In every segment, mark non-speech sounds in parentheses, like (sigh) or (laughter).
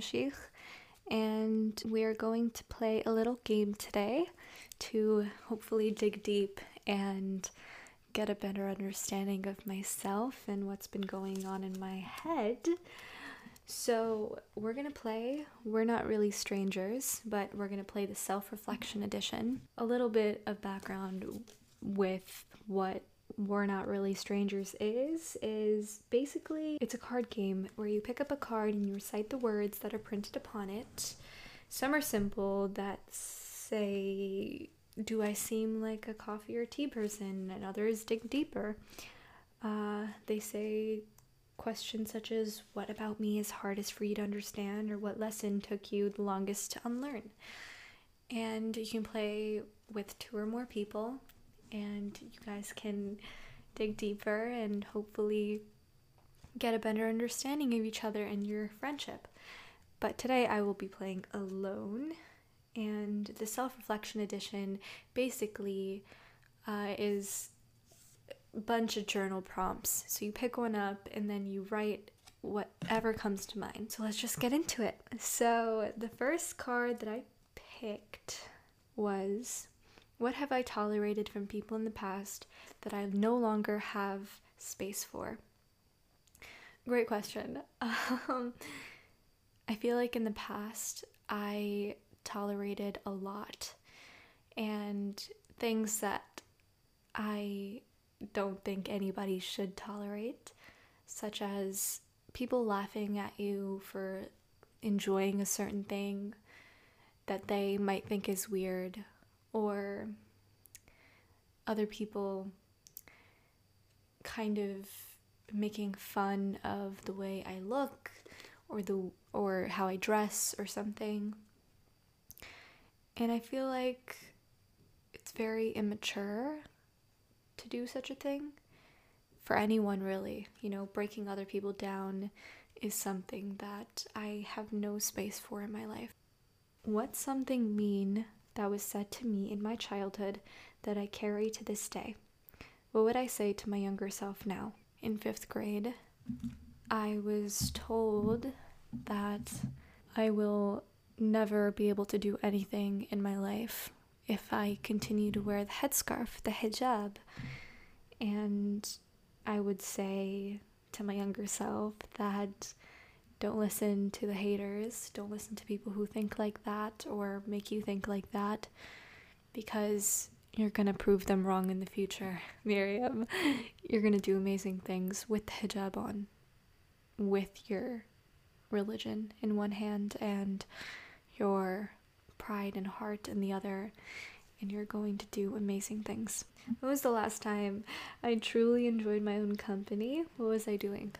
Sheikh, and we are going to play a little game today to hopefully dig deep and get a better understanding of myself and what's been going on in my head. So, we're gonna play We're Not Really Strangers, but we're gonna play the Self Reflection Edition. A little bit of background with what We're Not Really Strangers is is basically it's a card game where you pick up a card and you recite the words that are printed upon it. Some are simple that say, Do I seem like a coffee or tea person? And others dig deeper. Uh, they say questions such as what about me is hardest for you to understand or what lesson took you the longest to unlearn and you can play with two or more people and you guys can dig deeper and hopefully get a better understanding of each other and your friendship but today i will be playing alone and the self-reflection edition basically uh, is a bunch of journal prompts. So you pick one up and then you write whatever comes to mind. So let's just get into it. So the first card that I picked was What have I tolerated from people in the past that I no longer have space for? Great question. (laughs) Um, I feel like in the past I tolerated a lot and things that I don't think anybody should tolerate, such as people laughing at you for enjoying a certain thing that they might think is weird, or other people kind of making fun of the way I look or the or how I dress or something. And I feel like it's very immature to do such a thing for anyone really. You know, breaking other people down is something that I have no space for in my life. What's something mean that was said to me in my childhood that I carry to this day? What would I say to my younger self now? In fifth grade, I was told that I will never be able to do anything in my life if I continue to wear the headscarf, the hijab. And I would say to my younger self that don't listen to the haters, don't listen to people who think like that or make you think like that because you're going to prove them wrong in the future, (laughs) Miriam. You're going to do amazing things with the hijab on, with your religion in one hand and your pride and heart in the other, and you're going to do amazing things. When was the last time I truly enjoyed my own company? What was I doing?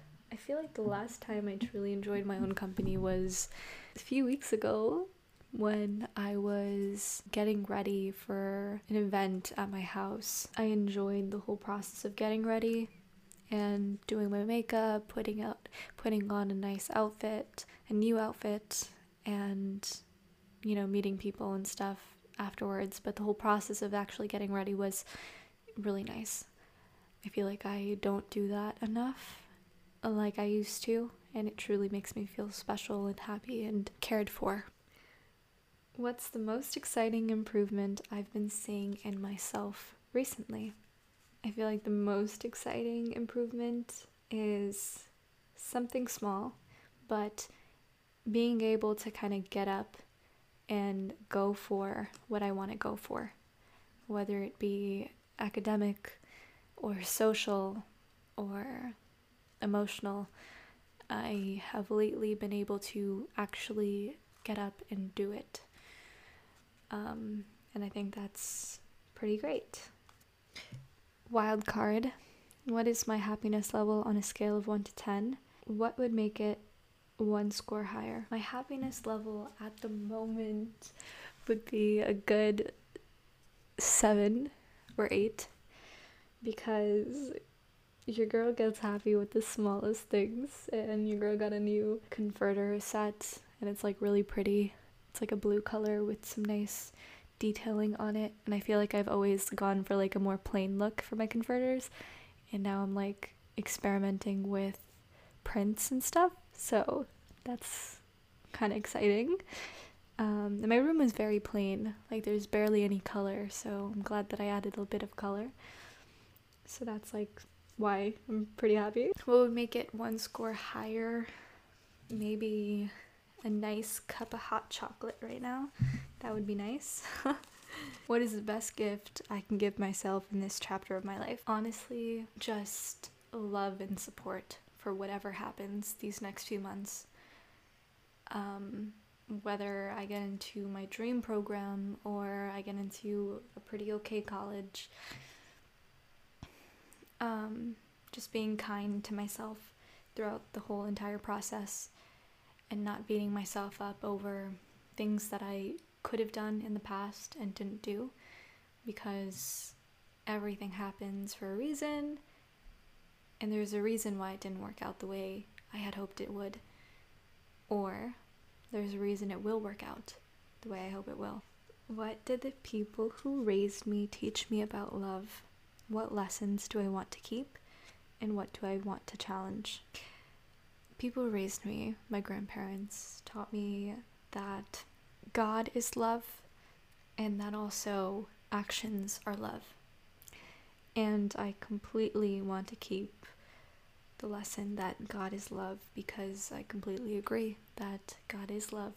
I feel like the last time I truly enjoyed my own company was a few weeks ago when I was getting ready for an event at my house. I enjoyed the whole process of getting ready and doing my makeup, putting out putting on a nice outfit, a new outfit, and you know, meeting people and stuff afterwards, but the whole process of actually getting ready was really nice. I feel like I don't do that enough like I used to, and it truly makes me feel special and happy and cared for. What's the most exciting improvement I've been seeing in myself recently? I feel like the most exciting improvement is something small, but being able to kind of get up and go for what I want to go for, whether it be academic or social or emotional. I have lately been able to actually get up and do it. Um, and I think that's pretty great. Wild card. What is my happiness level on a scale of 1 to 10? What would make it one score higher. My happiness level at the moment would be a good seven or eight because your girl gets happy with the smallest things and your girl got a new converter set and it's like really pretty. It's like a blue color with some nice detailing on it and I feel like I've always gone for like a more plain look for my converters and now I'm like experimenting with prints and stuff so that's kind of exciting. Um, my room is very plain, like there's barely any color, so I'm glad that I added a bit of color. So that's like why I'm pretty happy. What would make it one score higher? Maybe a nice cup of hot chocolate right now. That would be nice. (laughs) what is the best gift I can give myself in this chapter of my life? Honestly, just love and support for whatever happens these next few months. Um, whether I get into my dream program or I get into a pretty okay college. Um, just being kind to myself throughout the whole entire process and not beating myself up over things that I could have done in the past and didn't do because everything happens for a reason and there's a reason why it didn't work out the way I had hoped it would. Or there's a reason it will work out the way I hope it will. What did the people who raised me teach me about love? What lessons do I want to keep? And what do I want to challenge? People raised me, my grandparents, taught me that God is love and that also actions are love. And I completely want to keep the lesson that God is love because I completely agree that God is love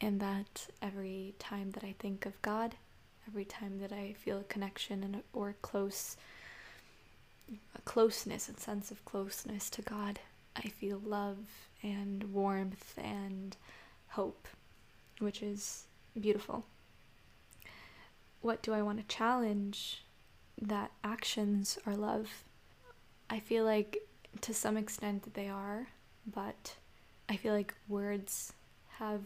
and that every time that I think of God, every time that I feel a connection and or close a closeness and sense of closeness to God, I feel love and warmth and hope, which is beautiful. What do I want to challenge? That actions are love. I feel like to some extent they are, but I feel like words have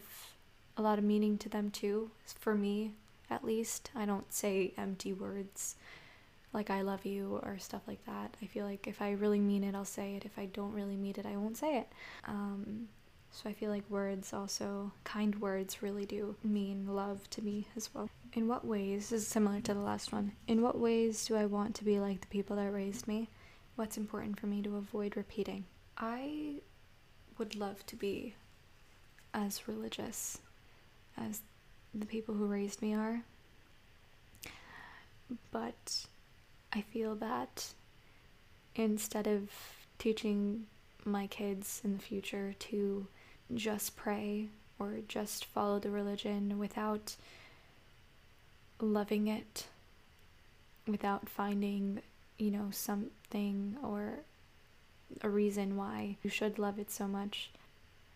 a lot of meaning to them too, for me at least. I don't say empty words like I love you or stuff like that. I feel like if I really mean it, I'll say it. If I don't really mean it, I won't say it. Um, so I feel like words also, kind words really do mean love to me as well. In what ways, is similar to the last one, in what ways do I want to be like the people that raised me? what's important for me to avoid repeating. I would love to be as religious as the people who raised me are, but I feel that instead of teaching my kids in the future to just pray or just follow the religion without loving it, without finding you know, something or a reason why you should love it so much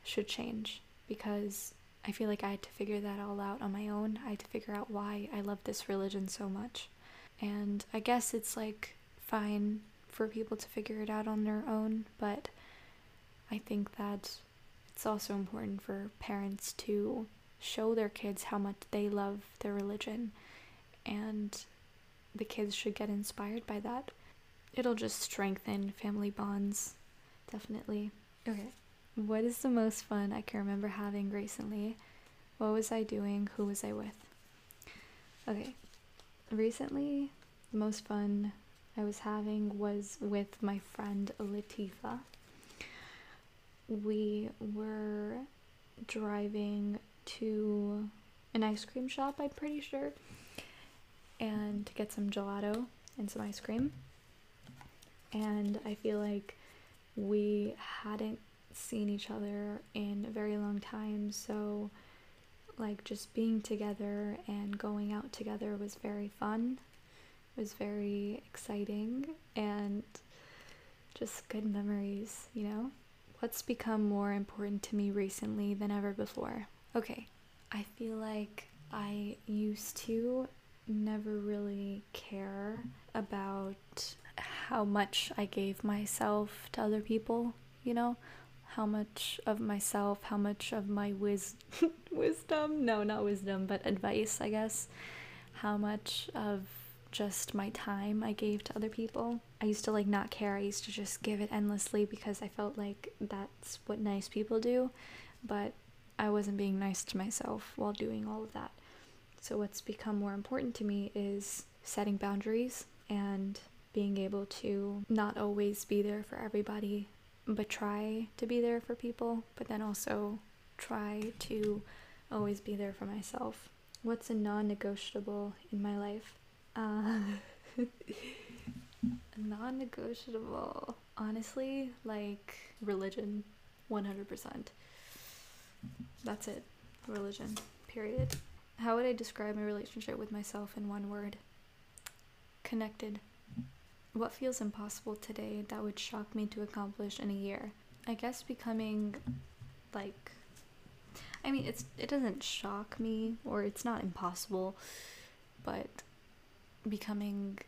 should change. Because I feel like I had to figure that all out on my own. I had to figure out why I love this religion so much. And I guess it's like fine for people to figure it out on their own, but I think that it's also important for parents to show their kids how much they love their religion and the kids should get inspired by that. It'll just strengthen family bonds, definitely. Okay, what is the most fun I can remember having recently? What was I doing? Who was I with? Okay, recently, the most fun I was having was with my friend Latifa. We were driving to an ice cream shop, I'm pretty sure and to get some gelato and some ice cream. And I feel like we hadn't seen each other in a very long time, so like just being together and going out together was very fun. It was very exciting and just good memories, you know? What's become more important to me recently than ever before? Okay, I feel like I used to never really care about how much I gave myself to other people, you know? How much of myself, how much of my wis- (laughs) wisdom, no, not wisdom, but advice, I guess. How much of just my time I gave to other people. I used to like not care. I used to just give it endlessly because I felt like that's what nice people do, but I wasn't being nice to myself while doing all of that. So, what's become more important to me is setting boundaries and being able to not always be there for everybody, but try to be there for people, but then also try to always be there for myself. What's a non negotiable in my life? Uh, (laughs) non negotiable. Honestly, like religion, 100%. That's it. Religion, period. How would I describe my relationship with myself in one word? Connected. What feels impossible today that would shock me to accomplish in a year? I guess becoming like I mean it's it doesn't shock me or it's not impossible, but becoming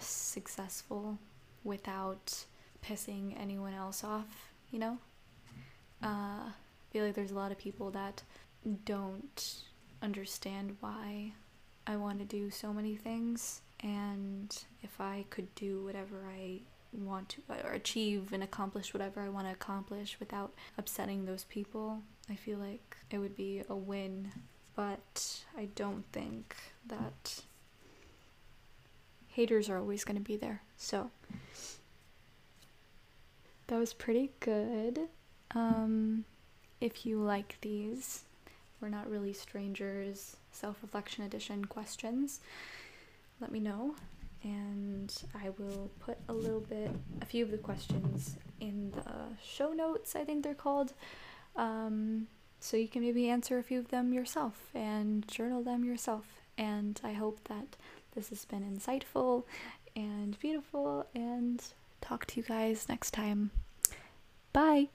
successful without pissing anyone else off, you know? Uh, I feel like there's a lot of people that don't understand why I want to do so many things, and if I could do whatever I want to or achieve and accomplish whatever I want to accomplish without upsetting those people, I feel like it would be a win. But I don't think that haters are always going to be there. So that was pretty good. Um, if you like these, we're not really strangers self reflection edition questions, let me know. And I will put a little bit, a few of the questions in the show notes, I think they're called. Um, so you can maybe answer a few of them yourself and journal them yourself. And I hope that this has been insightful and beautiful, and talk to you guys next time. Bye.